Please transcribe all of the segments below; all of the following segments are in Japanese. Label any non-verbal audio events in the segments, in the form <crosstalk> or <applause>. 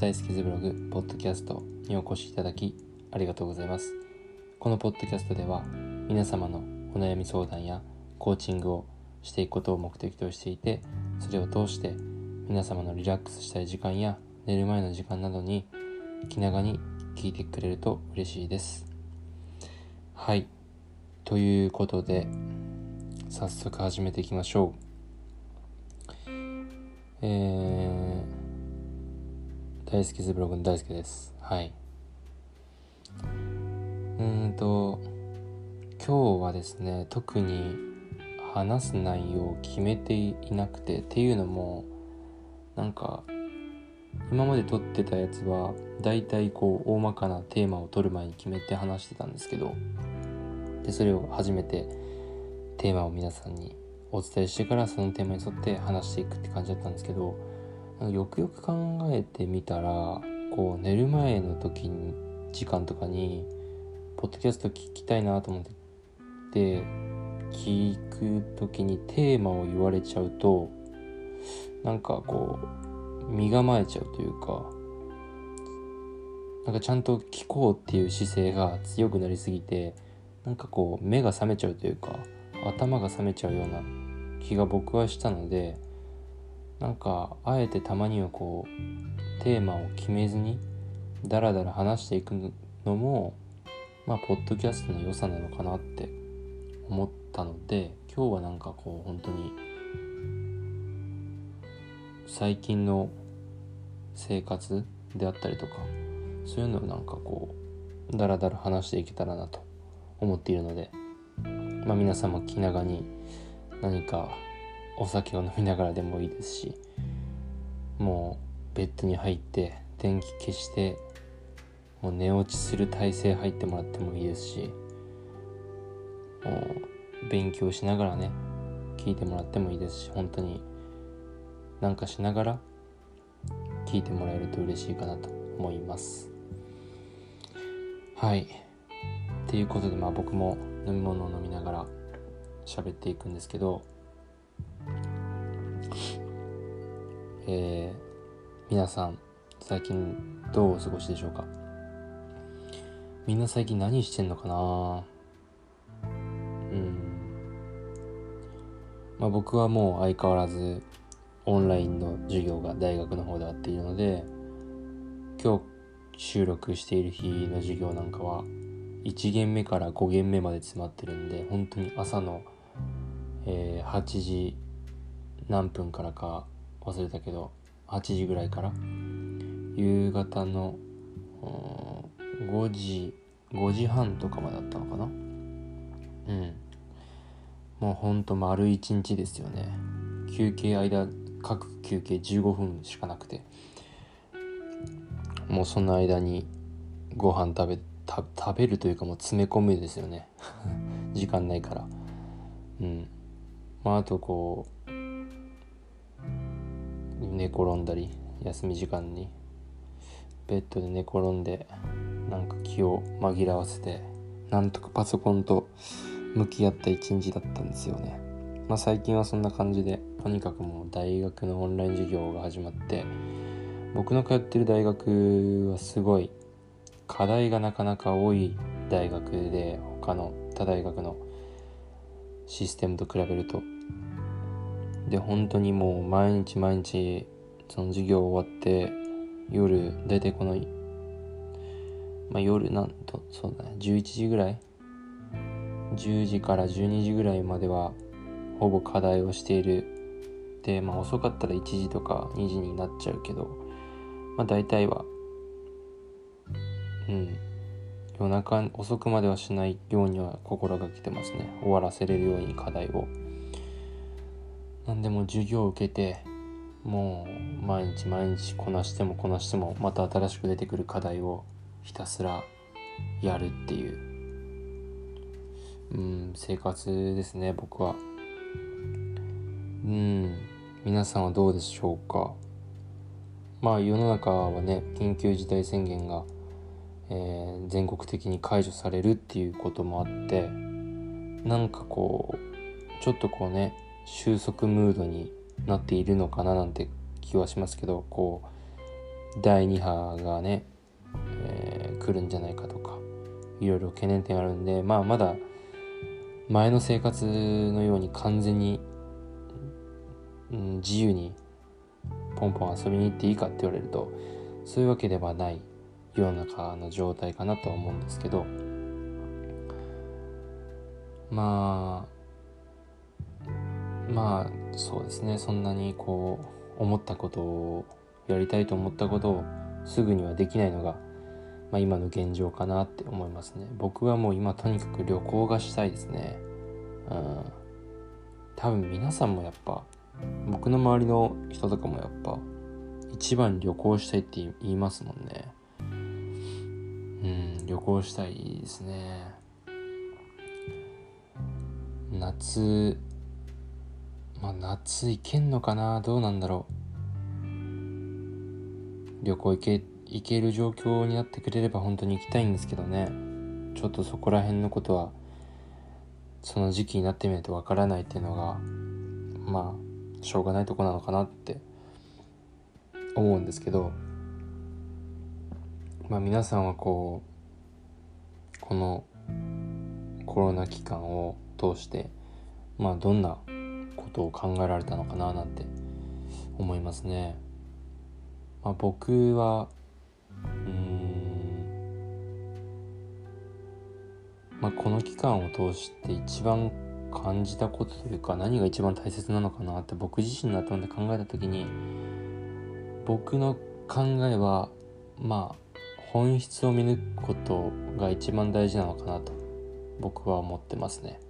大好きズブログポッドキャストにお越しいただきありがとうございます。このポッドキャストでは皆様のお悩み相談やコーチングをしていくことを目的としていてそれを通して皆様のリラックスしたい時間や寝る前の時間などに気長に聞いてくれると嬉しいです。はい。ということで早速始めていきましょう。えー、大好きズブログの大好きです。はい。うんと今日はですね特に話す内容を決めていなくてっていうのもなんか今まで撮ってたやつは大体こう大まかなテーマを取る前に決めて話してたんですけどでそれを初めてテーマを皆さんにお伝えしてからそのテーマに沿って話していくって感じだったんですけどよくよく考えてみたらこう寝る前の時に時間とかにポッドキャスト聞きたいなと思って聞く時にテーマを言われちゃうとなんかこう身構えちゃうというかなんかちゃんと聞こうっていう姿勢が強くなりすぎてなんかこう目が覚めちゃうというか頭が覚めちゃうような気が僕はしたのでなんかあえてたまにはこうテーマを決めずにダラダラ話していくのもまあポッドキャストの良さなのかなって思ったので今日はなんかこう本当に最近の生活であったりとかそういうのをなんかこうダラダラ話していけたらなと思っているのでまあ皆さんも気長に何かお酒を飲みながらでもいいですしもうベッドに入って電気消してもう寝落ちする体勢入ってもらってもいいですしもう勉強しながらね聞いてもらってもいいですし本当になんかしながら聞いてもらえると嬉しいかなと思います。はい。っていうことでまあ僕も飲み物を飲みながら喋っていくんですけどえー、皆さん最近どうお過ごしでしょうか？みんな最近何してんのかな？うん。まあ僕はもう相変わらずオンラインの授業が大学の方であっているので今日収録している日の授業なんかは1限目から5限目まで詰まってるんで本当に朝の、えー、8時何分からか忘れたけど8時ぐらいから夕方の5時5時半とかまでだったのかな？うん。もうほんと丸1日ですよね。休憩間各休憩15分しかなくて。もうその間にご飯食べ食べるというかもう詰め込むですよね。<laughs> 時間ないから。うん。まああとこう寝転んだり休み時間にベッドで寝転んでなんか気を紛らわせてなんとかパソコンと向き合った一日だったんですよね。まあ最近はそんな感じでとにかくもう大学のオンライン授業が始まって僕の通ってる大学はすごい課題がなかなか多い大学で他の他大学のシステムと比べるとで本当にもう毎日毎日その授業終わって夜大体この、まあ、夜なんとそうだね。11時ぐらい？10時から12時ぐらいまではほぼ課題をしている。でまあ遅かったら1時とか2時になっちゃうけどまあ大体はうん。夜中遅くまではしないようには心がけてますね。終わらせれるように課題を。何でも授業を受けてもう毎日毎日こなしてもこなしてもまた新しく出てくる課題をひたすらやるっていううん生活ですね僕は。うん皆さんはどうでしょうか？まあ世の中はね緊急事態宣言がえー、全国的に解除されるっていうこともあってなんかこうちょっとこうね収束ムードになっているのかななんて気はしますけどこう第2波がね、えー、来るんじゃないかとかいろいろ懸念点あるんでまあまだ前の生活のように完全に、うん、自由にポンポン遊びに行っていいかって言われるとそういうわけではない世の中の状態かなとは思うんですけどまあまあそうですね。そんなにこう思ったことをやりたいと思ったことをすぐにはできないのが、まあ、今の現状かなって思いますね。僕はもう今とにかく旅行がしたいですね。うん。多分皆さんもやっぱ僕の周りの人とかもやっぱ一番旅行したいって言いますもんね。うん旅行したいですね。夏まあ夏行けんのかな？どうなんだろう。旅行行け行ける状況になってくれれば本当に行きたいんですけどね。ちょっとそこら辺のことはその時期になってみないとわからないっていうのがまあしょうがないとこなのかなって思うんですけど。まあ皆さんはこうこのコロナ期間を通してまあどんなことを考えられたのかななんて思いますね。まあ、僕はうんまあこの期間を通して一番感じたことというか何が一番大切なのかなって僕自身の頭で考えた時に僕の考えはまあ本質を見抜くことが一番大事なのかなと僕は思ってますね。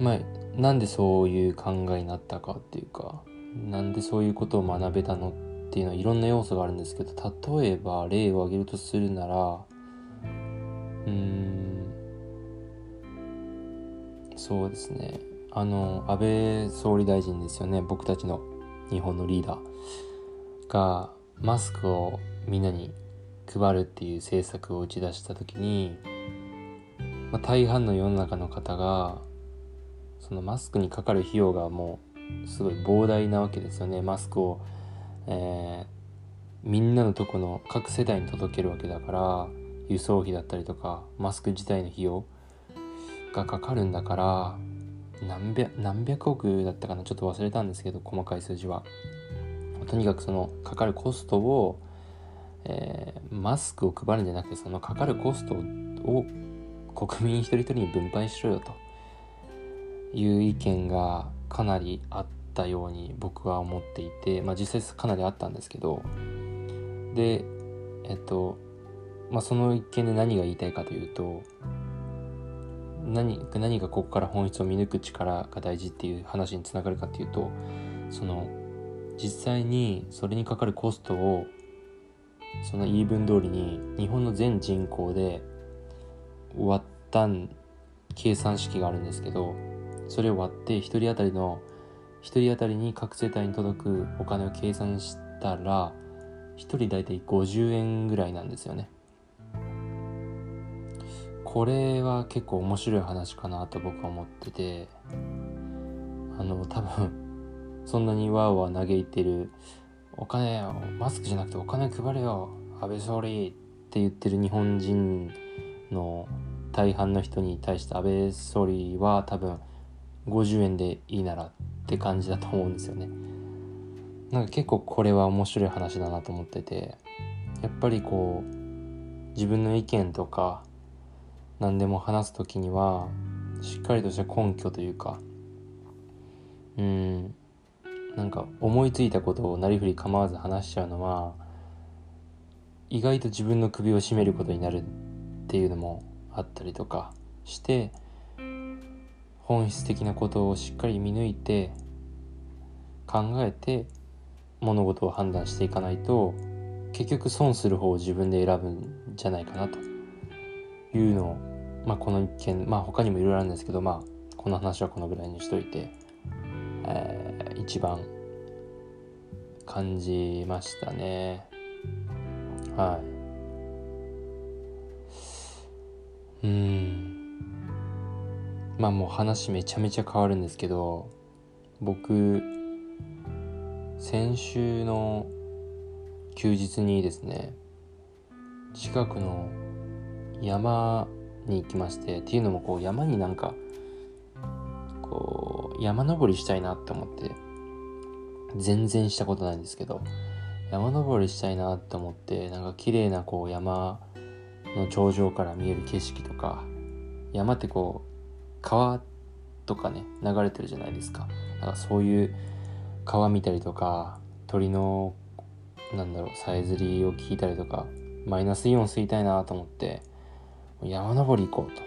まあなんでそういう考えになったかっていうかなんでそういうことを学べたのっていうのはいろんな要素があるんですけど例えば例を挙げるとするならうーんそうですね。あの安倍総理大臣ですよね。僕たちの日本のリーダーがマスクをみんなに配るっていう政策を打ち出した時に、まあ、大半の世の中の方がそのマスクにかかる費用がもうすごい膨大なわけですよね。マスクを、えー、みんなのとこの各世代に届けるわけだから輸送費だったりとかマスク自体の費用がかかるんだから何百何百億だったかな？ちょっと忘れたんですけど細かい数字は。とにかくそのかかるコストを、えー、マスクを配るんじゃなくてそのかかるコストを国民一人一人に分配しろよと。いう意見がかなりあったように僕は思っていて、まあ、実際かなりあったんですけどでえっとまあその一見で何が言いたいかというと何何がここから本質を見抜く力が大事っていう話につながるかっていうとその実際にそれにかかるコストをその言い分通りに日本の全人口で割った計算式があるんですけどそれを割って1人当たりの1人当たりに各世帯に届くお金を計算したら1人大体50円ぐらいなんですよね。これは結構面白い話かなと僕は思っててあの多分そんなにわーわー嘆いてるお金マスクじゃなくてお金配れよ安倍総理って言ってる日本人の大半の人に対して安倍総理は多分50円でいいならって感じだと思うんですよね。なんか結構これは面白い話だなと思っててやっぱりこう自分の意見とか何でも話す時にはしっかりとした根拠というかうんなんか思いついたことをなりふり構わず話しちゃうのは意外と自分の首を絞めることになるっていうのもあったりとかして本質的なことをしっかり見抜いて考えて物事を判断していかないと結局損する方を自分で選ぶんじゃないかなというのを、まあ、この一件まあ他にもいろいろあるんですけどまあこの話はこのぐらいにしといて、えー、一番感じましたね。はい。うん。まあもう話めちゃめちゃ変わるんですけど僕先週の休日にですね近くの山に行きましてっていうのもこう山になんかこう山登りしたいなって思って全然したことないんですけど山登りしたいなって思ってなんか綺麗なこう山の頂上から見える景色とか山ってこう川とかね流れてるじゃないですか。なんかそういう川見たりとか鳥のなんだろうさえずりを聞いたりとかマイナスイオン吸いたいなと思って山登り行こうと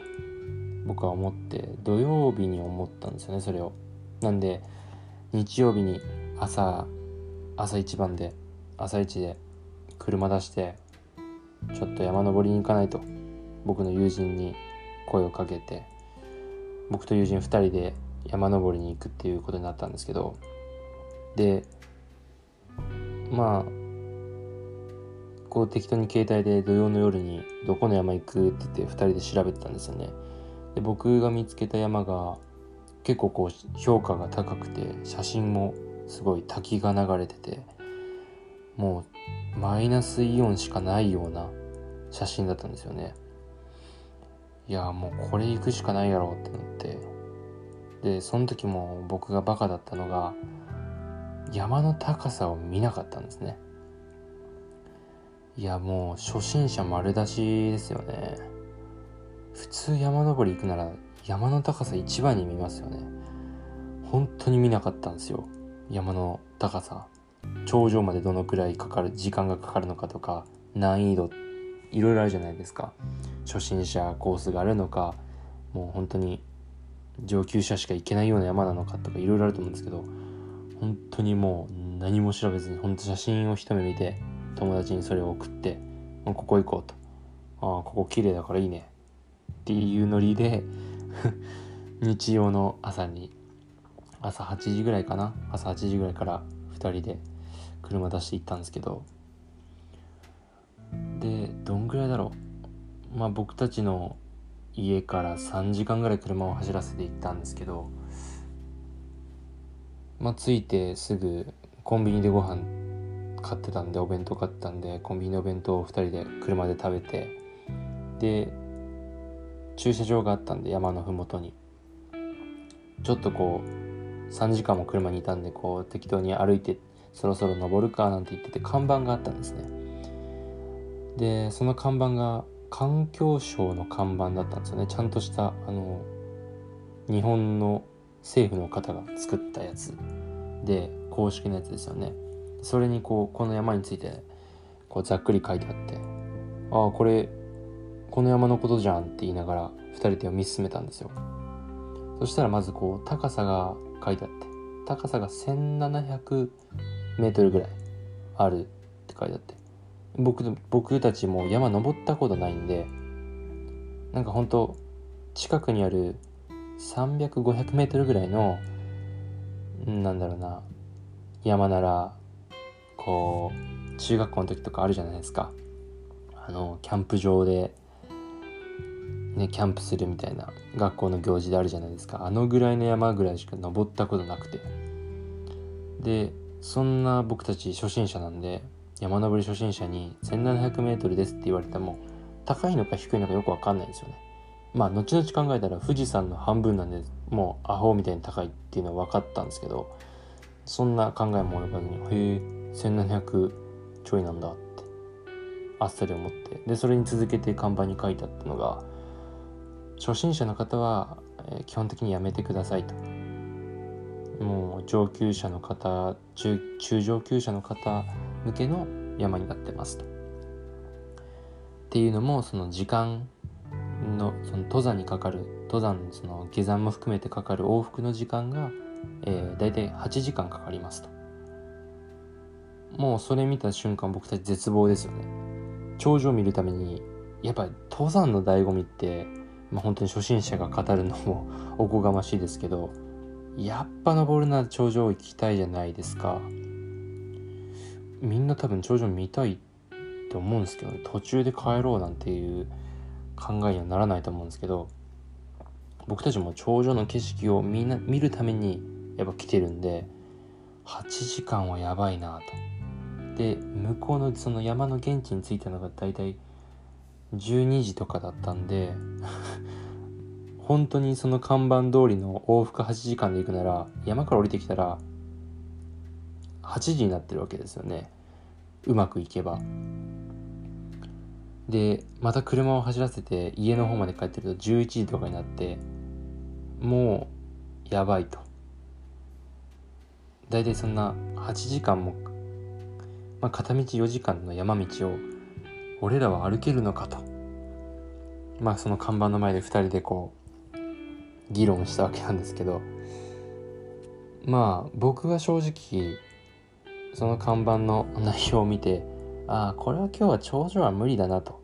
僕は思って土曜日に思ったんですよねそれを。なんで日曜日に朝朝一番で朝一で車出してちょっと山登りに行かないと僕の友人に声をかけて僕と友人2人で山登りに行くっていうことになったんですけどでまあこう適当に携帯で土曜の夜にどこの山行くって言って2人で調べてたんですよね。で僕が見つけた山が結構こう評価が高くて写真もすごい滝が流れててもうマイナスイオンしかないような写真だったんですよね。いやもうこれ行くしかないやろってなって。でその時も僕がバカだったのが山の高さを見なかったんですね。いやもう初心者丸出しですよね。普通山登り行くなら山の高さ一番に見ますよね。本当に見なかったんですよ。山の高さ。頂上までどのくらいかかる時間がかかるのかとか難易度いろいろあるじゃないですか。初心者コースがあるのかもう本当に上級者しか行けないような山なのかとかいろいろあると思うんですけど本当にもう何も調べずに本当写真を一目見て友達にそれを送って「ここ行こう」と「ああここ綺麗だからいいね」っていうノリで <laughs> 日曜の朝に朝8時ぐらいかな？朝8時ぐらいから2人で車出して行ったんですけど。でどんぐらいだろう？まあ僕たちの家から3時間ぐらい車を走らせて行ったんですけどまあ着いてすぐコンビニでご飯買ってたんでお弁当買ったんでコンビニのお弁当を2人で車で食べてで駐車場があったんで山の麓に。ちょっとこう3時間も車にいたんでこう適当に歩いてそろそろ登るかなんて言ってて看板があったんですね。でその看板が環境省の看板だったんですよね。ちゃんとしたあの日本の政府の方が作ったやつで公式のやつですよね。それにこうこの山についてこうざっくり書いてあってああこれこの山のことじゃんって言いながら2人で読み進めたんですよ。そしたらまずこう高さが書いてあって高さが1700メートルぐらいあるって書いてあって僕僕たちも山登ったことないんでなんかほんと近くにある300500メートルぐらいのなんだろうな山ならこう中学校の時とかあるじゃないですか。あのキャンプ場でねキャンプするみたいな学校の行事であるじゃないですか。あのぐらいの山ぐらいしか登ったことなくて。でそんな僕たち初心者なんで山登り初心者に 1700m ですって言われても高いのか低いのかよくわかんないんですよね。まあ後々考えたら富士山の半分なんでもうアホみたいに高いっていうのは分かったんですけどそんな考えも及ばずにへえ1700ちょいなんだってあっさり思って。でそれに続けて看板に書いてあったのが初心者の方は、基本的にやめてくださいと。もう上級者の方中中上級者の方向けの山になってますと。っていうのもその時間のその登山にかかる登山その下山も含めてかかる往復の時間が、えー、大体8時間かかりますと。もうそれ見た瞬間僕たち絶望ですよね。頂上を見るためにやっぱり登山の醍醐味って、まあ、本当に初心者が語るのも <laughs> おこがましいですけどやっぱ登るなら頂上行きたいじゃないですか。みんな多分頂上見たいって思うんですけど、ね、途中で帰ろうなんていう考えにはならないと思うんですけど僕たちも頂上の景色をみんな見るためにやっぱ来てるんで8時間はやばいなと。で向こうのその山の現地に着いたのが大体12時とかだったんで <laughs> 本当にその看板通りの往復8時間で行くなら山から降りてきたら8時になってるわけですよね。うまくいけば。でまた車を走らせて家の方まで帰ってると11時とかになってもうやばいと。大体そんな8時間も、まあ、片道4時間の山道を俺らは歩けるのかと。まあその看板の前で2人でこう議論したわけなんですけど。まあ僕は正直その看板の内容を見てああこれは今日は頂上は無理だなと。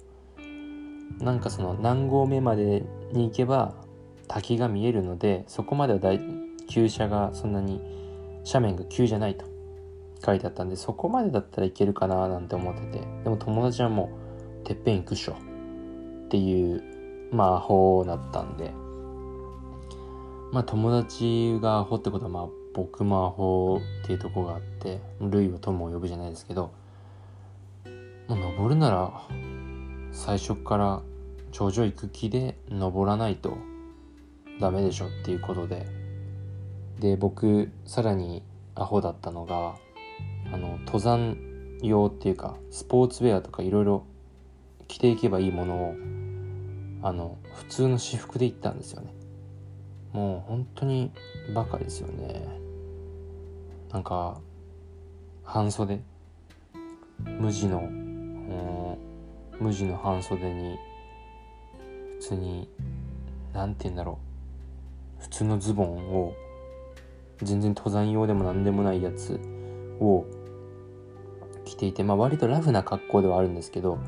なんかその何合目までに行けば滝が見えるのでそこまでは大急斜がそんなに斜面が急じゃないと書いてあったんでそこまでだったらいけるかななんて思っててでも友達はもうてっぺん行くっしょ。っていう魔法だったんで。まあ友達がアホってことはまあ僕もアホっていうとこがあって類は友を呼ぶじゃないですけどもう登るなら最初から頂上行く気で登らないとダメでしょっていうことで。で僕さらにアホだったのがあの登山用っていうかスポーツウェアとかいろいろ着ていけばいいものをあの普通の私服で行ったんですよね。もう本当にバカですよね。なんか半袖。無地の、無地の半袖に普通に何て言うんだろう。普通のズボンを全然登山用でも何でもないやつを着ていてまあ割とラフな格好ではあるんですけど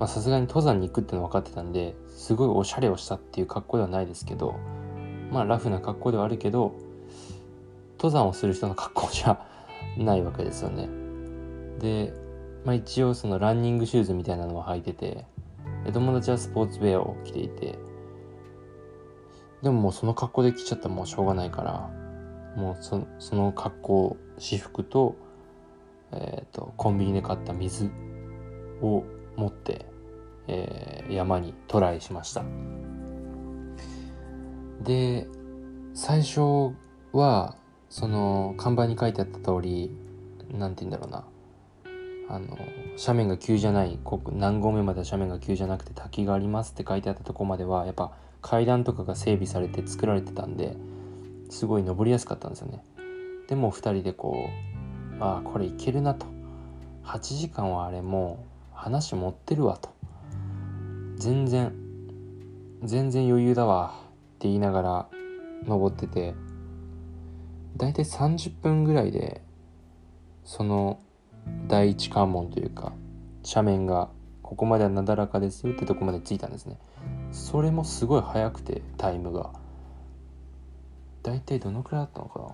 さすがに登山に行くっての分かってたんですごいおしゃれをしたっていう格好ではないですけどまあラフな格好ではあるけど登山をする人の格好じゃないわけですよね。で、まあ、一応そのランニングシューズみたいなのを履いてて友達はスポーツウェアを着ていてでももうその格好で来ちゃったらもうしょうがないからもうその格好私服と,、えーと、コンビニで買った水を持って、えー、山にトライしました。で最初はその看板に書いてあった通り何て言うんだろうな。あの斜面が急じゃない何合目までは斜面が急じゃなくて滝がありますって書いてあったとこまではやっぱ階段とかが整備されて作られてたんですごい登りやすかったんですよね。でも2人でこうああこれいけるなと。8時間はあれもう話持ってるわと。全然全然余裕だわ。言いながら登ってて大体30分ぐらいでその第一関門というか斜面がここまではなだらかですよってとこまで着いたんですね。それもすごい速くてタイムが。大体どのくらいだったのかな。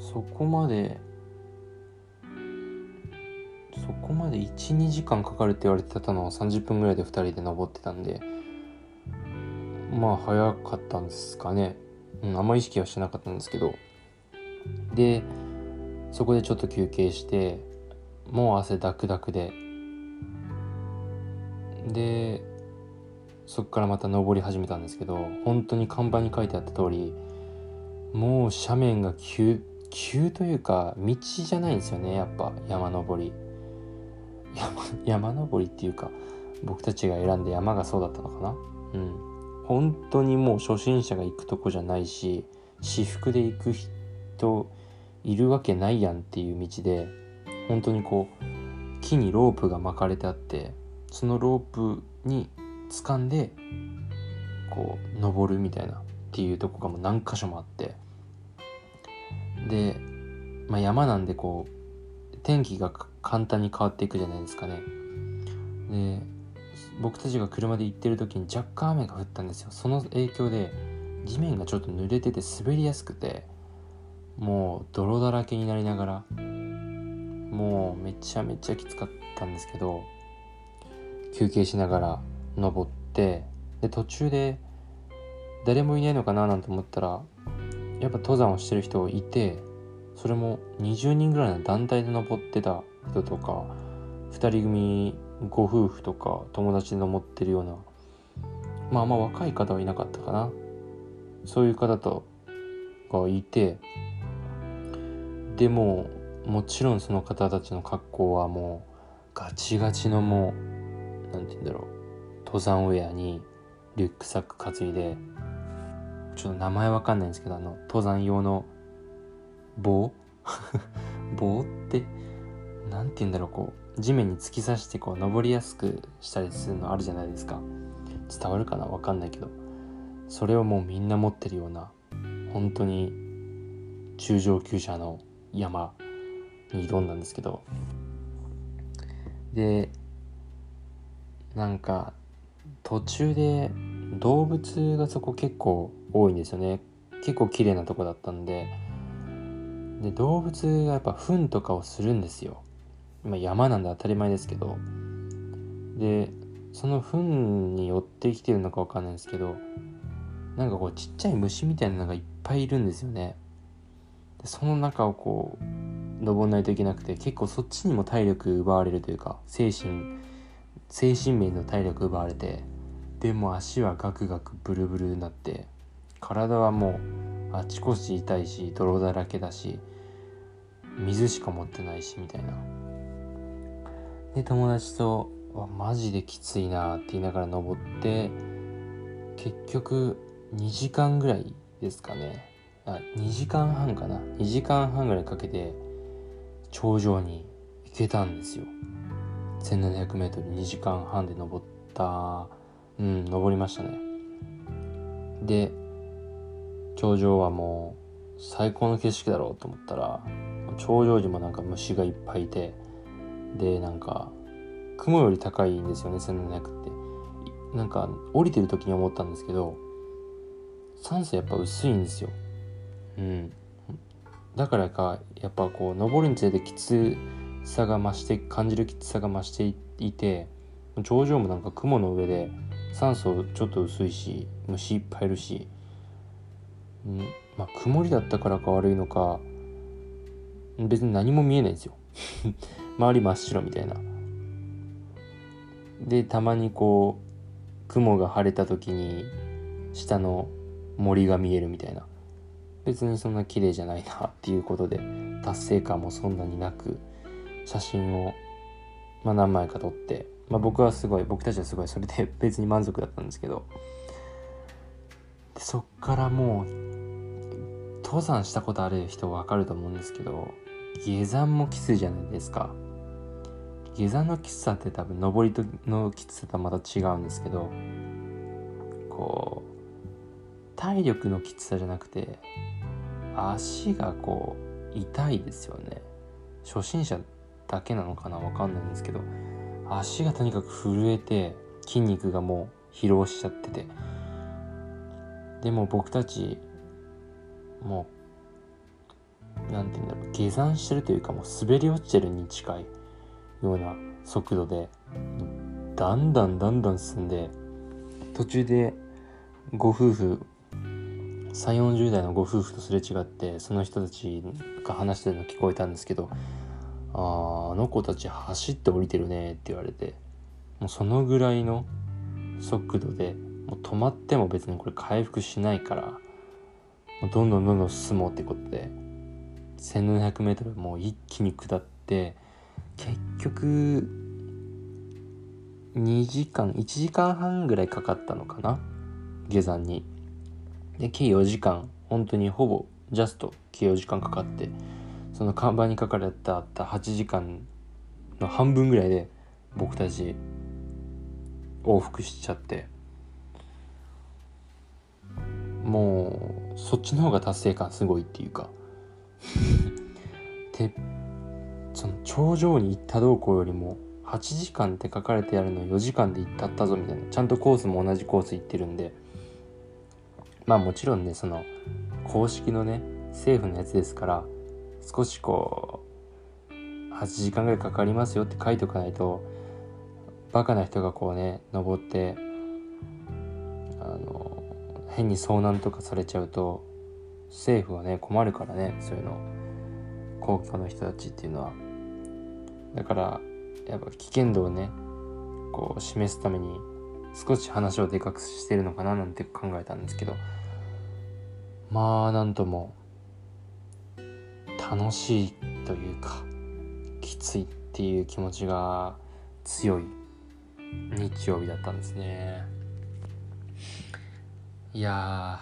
そこまでそこまで12時間かかるって言われてたのを30分ぐらいで2人で登ってたんでまあ早かったんですかね、うん、あんま意識はしてなかったんですけど。でそこでちょっと休憩してもう汗ダクダクで。でそこからまた登り始めたんですけど本当に看板に書いてあった通りもう斜面が急急というか道じゃないんですよねやっぱ山登り。山山登りっていうか僕たちが選んで山がそうだったのかな。うん。本当にもう初心者が行くとこじゃないし私服で行く人いるわけないやんっていう道で本当にこう木にロープが巻かれてあってそのロープに掴んでこう登るみたいなっていうとこがもう何箇所もあって。で、まあ、山なんでこう天気が簡単に変わっていくじゃないですかね。で僕たちが車で行ってる時に若干雨が降ったんですよ。その影響で地面がちょっと濡れてて滑りやすくてもう泥だらけになりながらもうめちゃめちゃきつかったんですけど休憩しながら登ってで途中で誰もいないのかななんて思ったらやっぱ登山をしてる人いてそれも20人ぐらいの団体で登ってた人とか2人組ご夫婦とか友達で登ってるようなまああんま若い方はいなかったかな。そういう方とがいてでももちろんその方たちの格好はもうガチガチのもう何て言うんだろう。登山ウェアにリュックサック担いでちょっと名前わかんないんですけどあの登山用の棒？<laughs> 棒って？何て言うんだろうこう。地面に突き刺してこう登りやすくしたりするのあるじゃないですか。伝わるかな？わかんないけど。それをもうみんな持ってるような本当に中上級者の山に挑んだんですけど。でなんか途中で動物がそこ結構多いんですよね。結構綺麗なとこだったんで。で動物がやっぱ糞とかをするんですよ。今山なんで当たり前ですけどでその糞に寄ってきてるのかわかんないですけどなんかこうちっちゃい虫みたいなのがいっぱいいるんですよね。でその中をこう登んないといけなくて結構そっちにも体力奪われるというか精神精神面の体力奪われてでも足はガクガクブルブルになって体はもうあちこち痛いし泥だらけだし水しか持ってないしみたいな。で友達と「わマジできついな」って言いながら登って結局2時間ぐらいですかね。あ2時間半かな。2時間半ぐらいかけて頂上に行けたんですよ。1700m2 時間半で登ったうん登りましたね。で頂上はもう最高の景色だろうと思ったら頂上にもなんか虫がいっぱいいてでなんか雲より高いんですよね1700って。なんか降りてる時に思ったんですけど酸素やっぱ薄いんですよ。うん。だからかやっぱこう登るにつれてきつさが増して感じるきつさが増していて頂上もなんか雲の上で酸素ちょっと薄いし虫いっぱいいるし、うん。まあ曇りだったからか悪いのか別に何も見えないんですよ。周り真っ白みたいな。でたまにこう雲が晴れた時に下の森が見えるみたいな。別にそんな綺麗じゃないなっていうことで達成感もそんなになく写真を、まあ、何枚か撮って、まあ、僕はすごい僕たちはすごいそれで <laughs> 別に満足だったんですけど。そっからもう登山したことある人分かると思うんですけど下山もきついじゃないですか。下山のきつさって多分登りのきつさとはまた違うんですけどこう体力のきつさじゃなくて足がこう痛いですよね。初心者だけなのかなわかんないんですけど足がとにかく震えて筋肉がもう疲労しちゃってて。でも僕たちもう何て言うんだろう下山してるというかもう滑り落ちてるに近い。ような速度でだんだんだんだん進んで途中でご夫婦3 4 0代のご夫婦とすれ違ってその人たちが話してるの聞こえたんですけど「ああの子たち走って降りてるね」って言われてもうそのぐらいの速度でもう止まっても別にこれ回復しないからもうどんどんどんどん進もうってことで 1700m もう一気に下って結局2時間1時間半ぐらいかかったのかな？下山に。で計4時間本当にほぼジャスト計4時間かかってその看板に書かれたった8時間の半分ぐらいで僕たち往復しちゃって。もうそっちの方が達成感すごいっていうか。で <laughs> その頂上に行ったどうこうよりも8時間って書かれてあるの4時間で行ったったぞみたいなちゃんとコースも同じコース行ってるんでまあもちろんねその公式のね政府のやつですから少しこう8時間ぐらいかかりますよって書いておかないとバカな人がこうね登ってあの変に遭難とかされちゃうと政府はね困るからねそういうの皇居の人たちっていうのは。だからやっぱ危険度をねこう示すために少し話をでかくしてるのかななんて考えたんですけどまあなんとも楽しいというかきついっていう気持ちが強い日曜日だったんですね。いや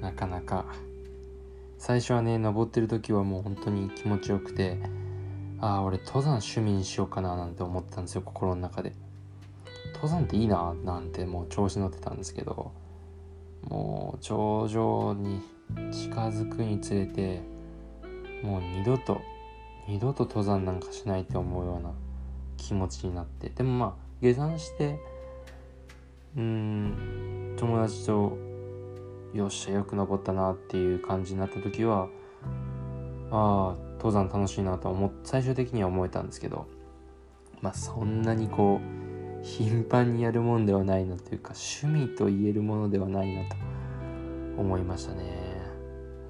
なかなか最初はね登ってる時はもう本当に気持ちよくてああ俺登山趣味にしようかななんて思ったんですよ心の中で。登山っていいななんてもう調子乗ってたんですけどもう頂上に近づくにつれてもう二度と二度と登山なんかしないって思うような気持ちになって。でもまあ下山してうん友達とよっしゃよく登ったなっていう感じになった時はああ登山楽しいなと思最終的には思えたんですけどまあそんなにこう頻繁にやるもんではないなというか趣味と言えるものではないなと思いましたね。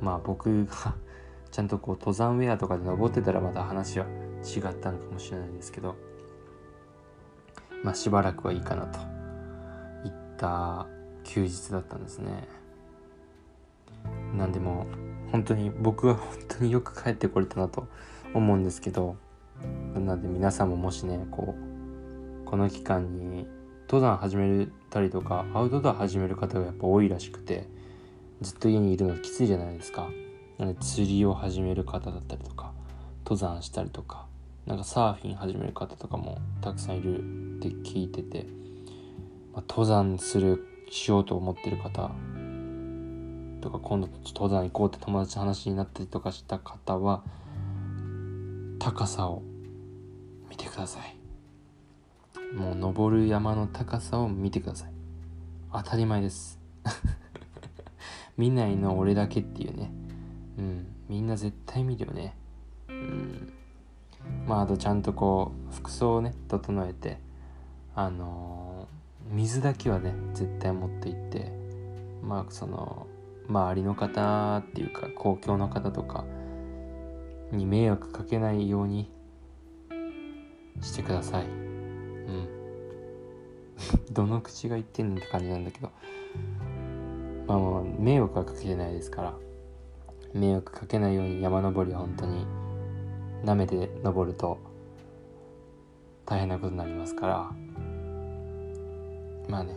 まあ僕が <laughs> ちゃんとこう登山ウェアとかで登ってたらまた話は違ったのかもしれないですけどまあしばらくはいいかなといった休日だったんですね。なんでも本当に僕は <laughs> 本当によく帰ってこれたなと思うんですけどなので皆さんももしねこうこの期間に登山始めたりとかアウトドア始める方がやっぱ多いらしくてずっと家にいるのきついじゃないですか。なので釣りを始める方だったりとか登山したりとかなんかサーフィン始める方とかもたくさんいるって聞いてて、まあ、登山するしようと思ってる方とか今度登山行こうって友達の話になったりとかした方は高さを見てください。もう登る山の高さを見てください。当たり前です。<laughs> 見ないの俺だけっていうね。うん。みんな絶対見るよね。うん。まああとちゃんとこう服装をね整えてあのー、水だけはね絶対持って行ってまあその周りの方っていうか公共の方とかに迷惑かけないようにしてください。うん。<laughs> どの口が言ってんのって感じなんだけど。まあまあ迷惑はかけてないですから。迷惑かけないように山登りは本当に舐めて登ると大変なことになりますから。まあね。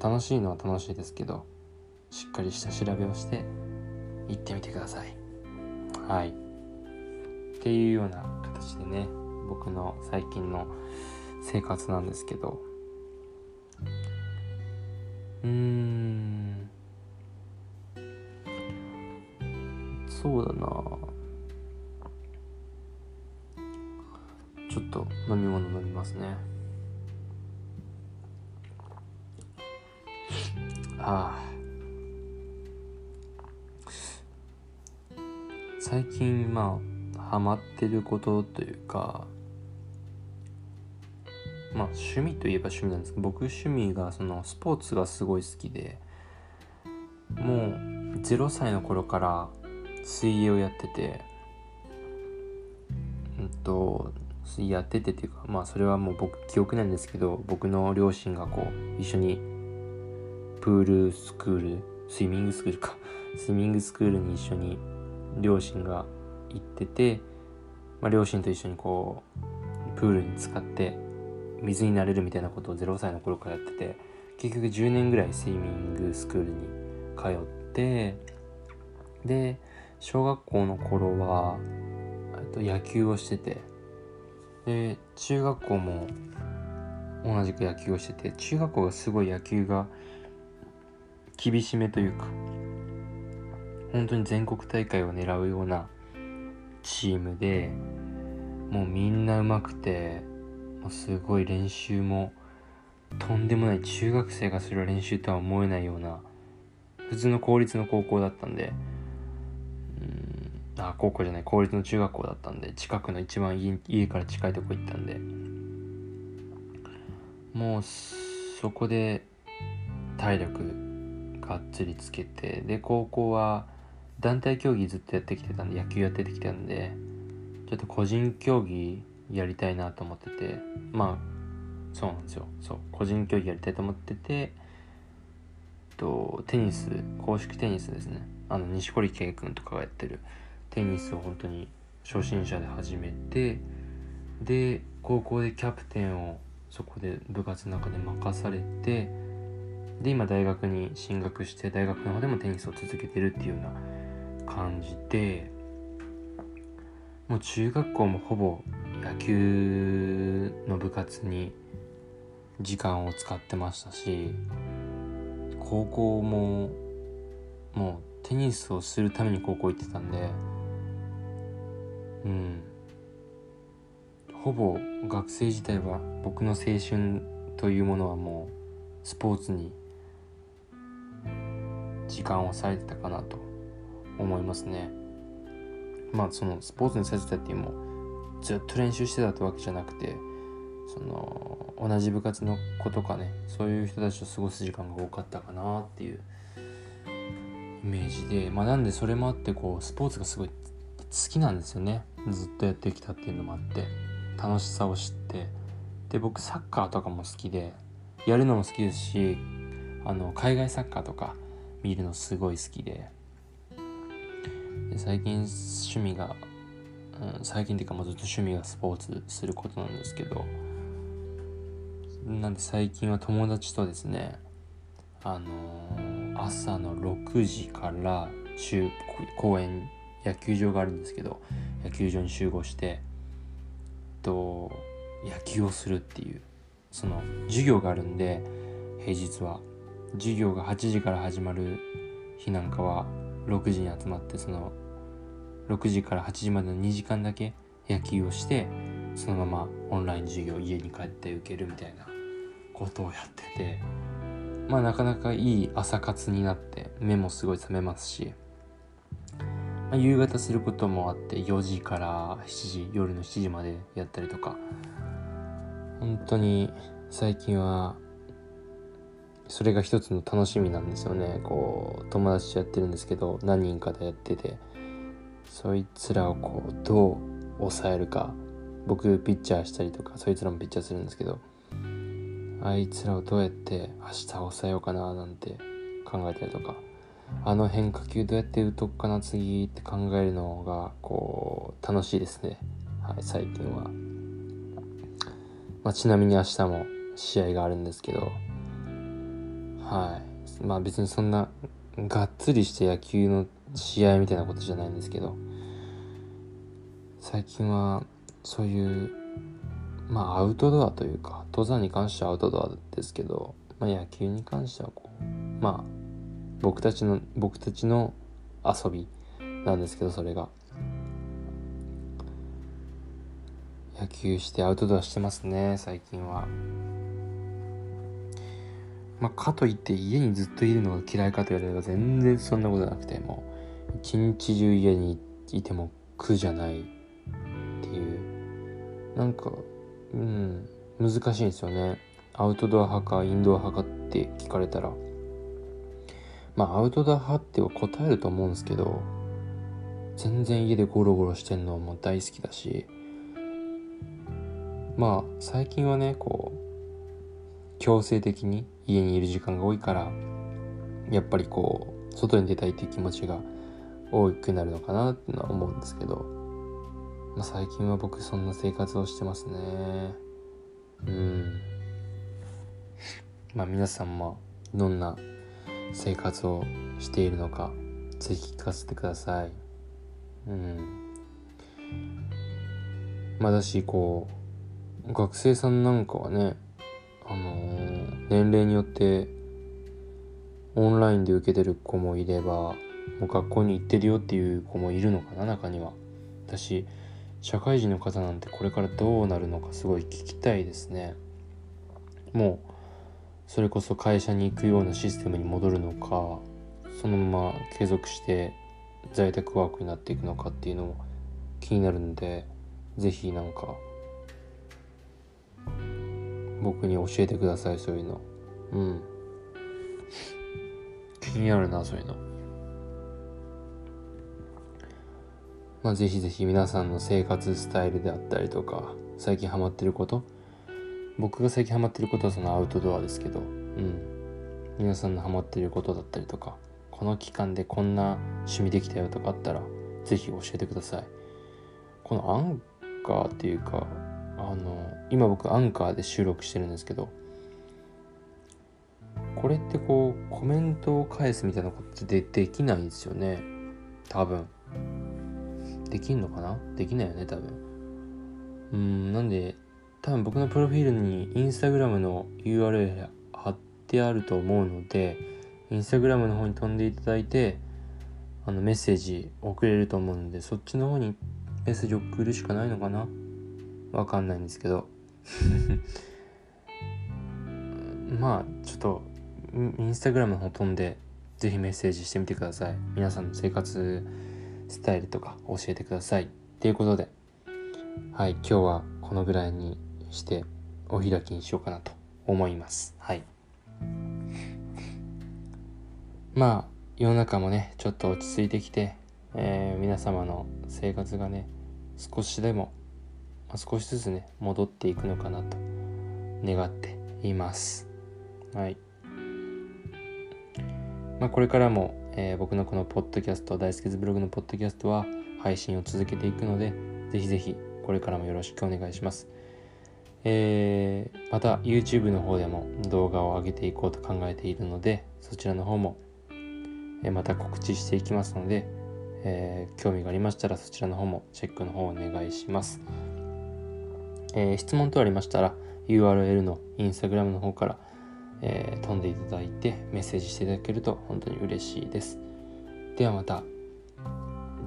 楽しいのは楽しいですけど。しっかりした調べをして行ってみてください。はい。っていうような形でね僕の最近の生活なんですけど。うーん。そうだな。ちょっと飲み物飲みますね。ああ。最近まあハマってることというかまあ趣味といえば趣味なんですけど僕趣味がそのスポーツがすごい好きでもう0歳の頃から水泳をやっててうんとやっててっていうかまあそれはもう僕記憶なんですけど僕の両親がこう一緒にプールスクールスイミングスクールかスイミングスクールに一緒に両親が行ってて、まあ、両親と一緒にこうプールに使って水になれるみたいなことを0歳の頃からやってて結局10年ぐらいスイミングスクールに通ってで小学校の頃はと野球をしててで中学校も同じく野球をしてて中学校がすごい野球が厳しめというか本当に全国大会を狙うようなチームでもうみんな上手くてもうすごい練習もとんでもない中学生がする練習とは思えないような普通の公立の高校だったんでうんあ高校じゃない公立の中学校だったんで近くの一番家家から近いとこ行ったんでもうそこで体力がっつりつけてで高校は団体競技ずっとやってきてたんで野球やってきたんでちょっと個人競技やりたいなと思っててまあそうなんですよ。そう個人競技やりたいと思っててとテニス公式テニスですね。あの錦織圭君とかがやってるテニスを本当に初心者で始めてで高校でキャプテンをそこで部活の中で任されてで今大学に進学して大学の方でもテニスを続けてるっていうような感じでもう中学校もほぼ野球の部活に時間を使ってましたし高校ももうテニスをするために高校行ってたんでうん。ほぼ学生時代は僕の青春というものはもうスポーツに時間を割いてたかなと。思いますね。まあそのスポーツにさせたっていうもずっと練習してたってわけじゃなくてその同じ部活の子とかねそういう人たちと過ごす時間が多かったかなっていうイメージでまあなんでそれもあってこうスポーツがすごい好きなんですよね。ずっとやってきたっていうのもあって楽しさを知って。で僕サッカーとかも好きでやるのも好きですしあの海外サッカーとか見るのすごい好きで。最近趣味が、うん、最近っていうかもうずっと趣味がスポーツすることなんですけどなんで最近は友達とですねあのー、朝の6時から週公園野球場があるんですけど野球場に集合してと野球をするっていうその授業があるんで平日は。授業が8時から始まる日なんかは6時に集まってその6時から8時までの2時間だけ野球をしてそのままオンライン授業家に帰って受けるみたいなことをやっててまあなかなかいい朝活になって目もすごい覚めますし、まあ、夕方することもあって4時から7時夜の7時までやったりとか本当に最近はそれが一つの楽しみなんですよね。こう友達とやってるんですけど何人かでやってて。そいつらをこうどう抑えるか。僕ピッチャーしたりとかそいつらもピッチャーするんですけど。あいつらをどうやって明日抑えようかななんて考えたりとか。あの変化球どうやって打とくかな次って考えるのがこう楽しいですね。はい最近は、まあ、ちなみに明日も試合があるんですけど。はいまあ別にそんながっつりして野球の試合みたいなことじゃないんですけど最近はそういうまあアウトドアというか登山に関してはアウトドアですけど、まあ、野球に関してはこうまあ僕たちの僕たちの遊びなんですけどそれが野球してアウトドアしてますね最近は。まあ、かといって家にずっといるのが嫌いかと言われれば全然そんなことなくても一日中家にいても苦じゃないっていう。なんかうん難しいんですよね。アウトドア派かインドア派かって聞かれたら。まあアウトドア派っては答えると思うんですけど全然家でゴロゴロしてんのも大好きだし。まあ最近はねこう強制的に家にいる時間が多いからやっぱりこう外に出たいっていう気持ちが多くなるのかなってのは思うんですけど、まあ、最近は僕そんな生活をしてますね。うん。まあ皆さんもどんな生活をしているのかぜひ聞かせてください。うん。まあだしこう学生さんなんかはねあの、年齢によってオンラインで受けてる子もいればもう学校に行ってるよっていう子もいるのかな中には。私社会人の方なんてこれからどうなるのかすごい聞きたいですね。もうそれこそ会社に行くようなシステムに戻るのかそのまま継続して在宅ワークになっていくのかっていうのも気になるんで是非なんか僕に教えてくださいそういうの。うん。気になるなそういうの。まあ、ぜひぜひ皆さんの生活スタイルであったりとか最近ハマってること。僕が最近ハマってることはそのアウトドアですけど。うん。皆さんのハマってることだったりとかこの期間でこんな趣味できたよとかあったらぜひ教えてください。このアンカーっていうかあの今僕アンカーで収録してるんですけどこれってこうコメントを返すみたいなことでできないんですよね。多分。できんのかな？できないよね多分。うんなんで多分僕のプロフィールにインスタグラムの URL 貼ってあると思うのでインスタグラムの方に飛んでいただいてあのメッセージ送れると思うのでそっちの方にメッセージ送るしかないのかな？わかんないんですけど。<laughs> まあちょっとインスタグラムの方飛んでぜひメッセージしてみてください。皆さんの生活スタイルとか教えてください。ということで。はい今日はこのぐらいにしてお開きにしようかなと思います。はい。まあ世の中もねちょっと落ち着いてきて、えー、皆様の生活がね少しでも、少しずつね戻っていくのかなと願っています。はい。まあこれからもえー、僕のこのポッドキャスト大好きズブログのポッドキャストは配信を続けていくのでぜひぜひこれからもよろしくお願いします、えー、また YouTube の方でも動画を上げていこうと考えているのでそちらの方も、えまた告知していきますので、えー、興味がありましたらそちらの方もチェックの方お願いします、えー質問等ありましたら URL の Instagram の方からえー、飛んでいただいてメッセージしていただけると本当に嬉しいです。ではまた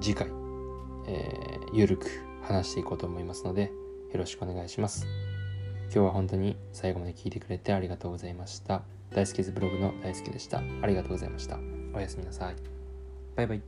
次回、えー、ゆるく話していこうと思いますのでよろしくお願いします。今日は本当に最後まで聞いてくれてありがとうございました。大好きズブログの大好きでした。ありがとうございました。おやすみなさい。バイバイ。